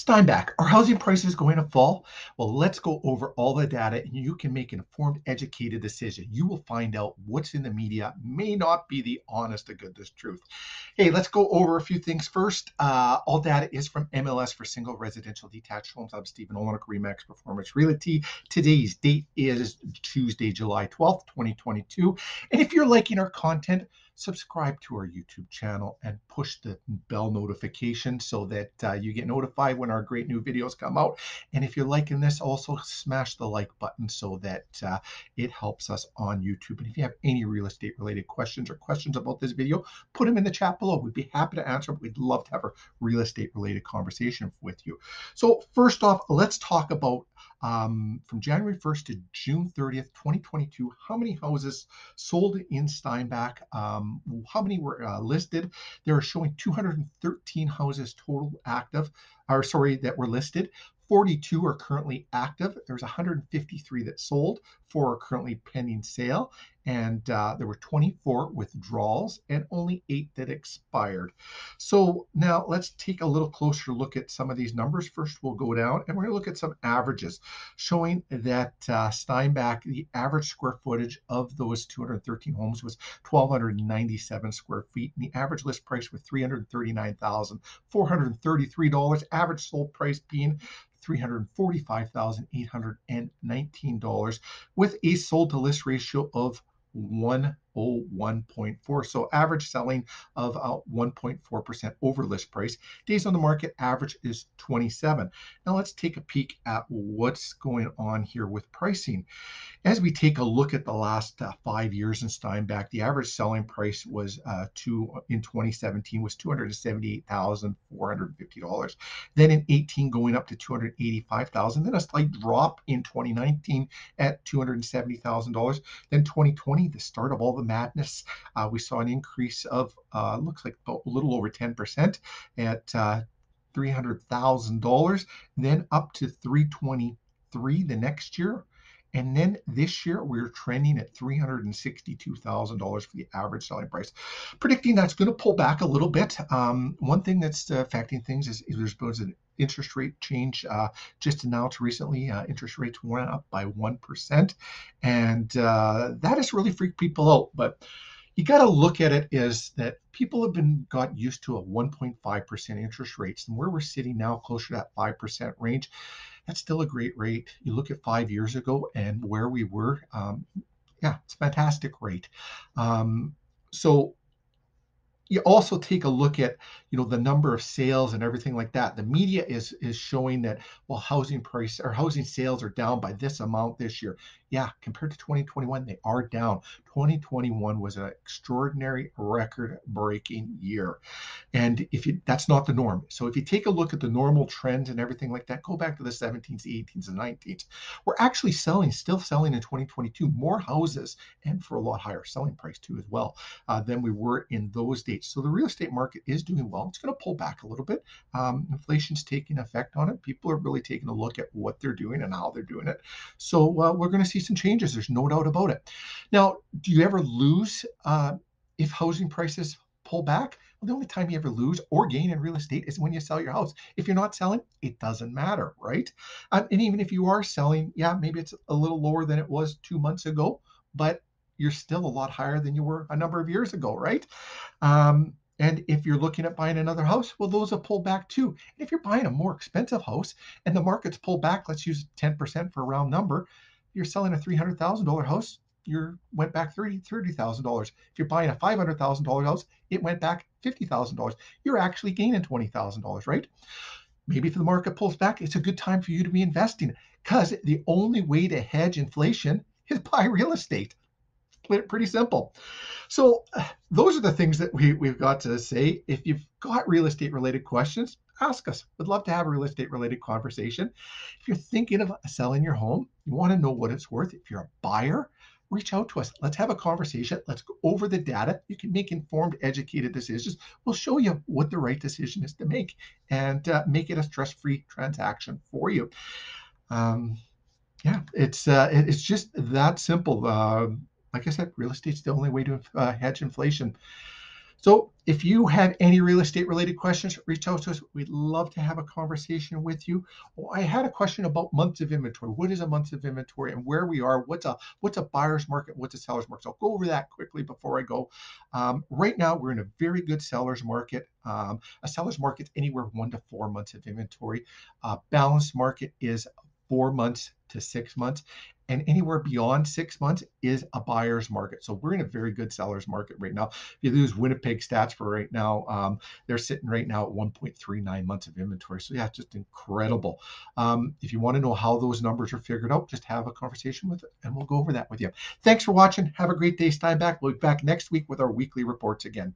Steinbach, are housing prices going to fall? Well, let's go over all the data and you can make an informed, educated decision. You will find out what's in the media may not be the honest to goodness truth. Hey, let's go over a few things first. Uh, all data is from MLS for single residential detached homes. I'm Stephen Olenek, Remax Performance Realty. Today's date is Tuesday, July 12th, 2022. And if you're liking our content, subscribe to our YouTube channel and push the bell notification so that uh, you get notified when our great new videos come out. And if you're liking this, also smash the like button so that uh, it helps us on YouTube. And if you have any real estate related questions or questions about this video, put them in the chat below. We'd be happy to answer. We'd love to have a real estate related conversation with you. So first off, let's talk about um, from January 1st to June 30th, 2022, how many houses sold in Steinbach, um, how many were uh, listed. They are showing 213 houses total active, or sorry, that were listed. 42 are currently active. There's 153 that sold, four are currently pending sale, and uh, there were 24 withdrawals and only eight that expired. So now let's take a little closer look at some of these numbers. First, we'll go down and we're going to look at some averages showing that uh, Steinbach, the average square footage of those 213 homes was 1,297 square feet, and the average list price was $339,433. Average sold price being $345,819 with a sold to list ratio of 101.4. So average selling of uh, 1.4% over list price. Days on the market average is 27. Now let's take a peek at what's going on here with pricing. As we take a look at the last uh, five years in Steinbach, the average selling price was uh, two in 2017 was $278,450. Then in 18 going up to 285,000. Then a slight drop in 2019 at $270,000. Then 2020, the start of all the madness, uh, we saw an increase of uh, looks like a little over 10% at uh, $300,000. Then up to 323 the next year and then this year, we're trending at $362,000 for the average selling price. Predicting that's going to pull back a little bit. Um, one thing that's affecting things is, is there's been an interest rate change uh, just announced recently. Uh, interest rates went up by 1%. And uh, that has really freaked people out. But you got to look at it is that people have been got used to a 1.5% interest rates and where we're sitting now closer to that 5% range that's still a great rate. You look at five years ago and where we were, um, yeah, it's a fantastic rate. Um, so you also take a look at you know the number of sales and everything like that the media is is showing that well housing price or housing sales are down by this amount this year yeah, compared to 2021, they are down. 2021 was an extraordinary record-breaking year, and if you that's not the norm. So if you take a look at the normal trends and everything like that, go back to the 17s, 18s, and 19s. We're actually selling, still selling in 2022, more houses and for a lot higher selling price too as well uh, than we were in those dates. So the real estate market is doing well. It's going to pull back a little bit. Um, inflation's taking effect on it. People are really taking a look at what they're doing and how they're doing it. So uh, we're going to see some changes. There's no doubt about it. Now, do you ever lose uh, if housing prices pull back? Well, the only time you ever lose or gain in real estate is when you sell your house. If you're not selling, it doesn't matter, right? Um, and even if you are selling, yeah, maybe it's a little lower than it was two months ago, but you're still a lot higher than you were a number of years ago, right? Um, and if you're looking at buying another house, well, those have pulled back too. And if you're buying a more expensive house and the market's pulled back, let's use 10% for a round number, you're selling a $300,000 house, you went back $30,000. if you're buying a $500,000 house, it went back $50,000. You're actually gaining $20,000, right? Maybe if the market pulls back, it's a good time for you to be investing because the only way to hedge inflation is buy real estate. Pretty simple. So those are the things that we, we've got to say. If you've got real estate related questions, ask us. We'd love to have a real estate related conversation. If you're thinking of selling your home, you want to know what it's worth. If you're a buyer, reach out to us. Let's have a conversation. Let's go over the data. You can make informed, educated decisions. We'll show you what the right decision is to make and uh, make it a stress free transaction for you. Um, yeah, it's uh, it's just that simple. Uh, like I said, real estate's the only way to uh, hedge inflation. So if you have any real estate related questions, reach out to us. We'd love to have a conversation with you. Oh, I had a question about months of inventory. What is a month of inventory and where we are? What's a what's a buyer's market? What's a seller's market? So I'll go over that quickly before I go. Um, right now, we're in a very good seller's market. Um, a seller's market anywhere one to four months of inventory. Uh, balanced market is four months to six months and anywhere beyond six months is a buyer's market. So we're in a very good seller's market right now. If you lose Winnipeg stats for right now, um, they're sitting right now at 1.39 months of inventory. So yeah, just incredible. Um, if you want to know how those numbers are figured out, just have a conversation with it, and we'll go over that with you. Thanks for watching. Have a great day. Stay back. We'll be back next week with our weekly reports again.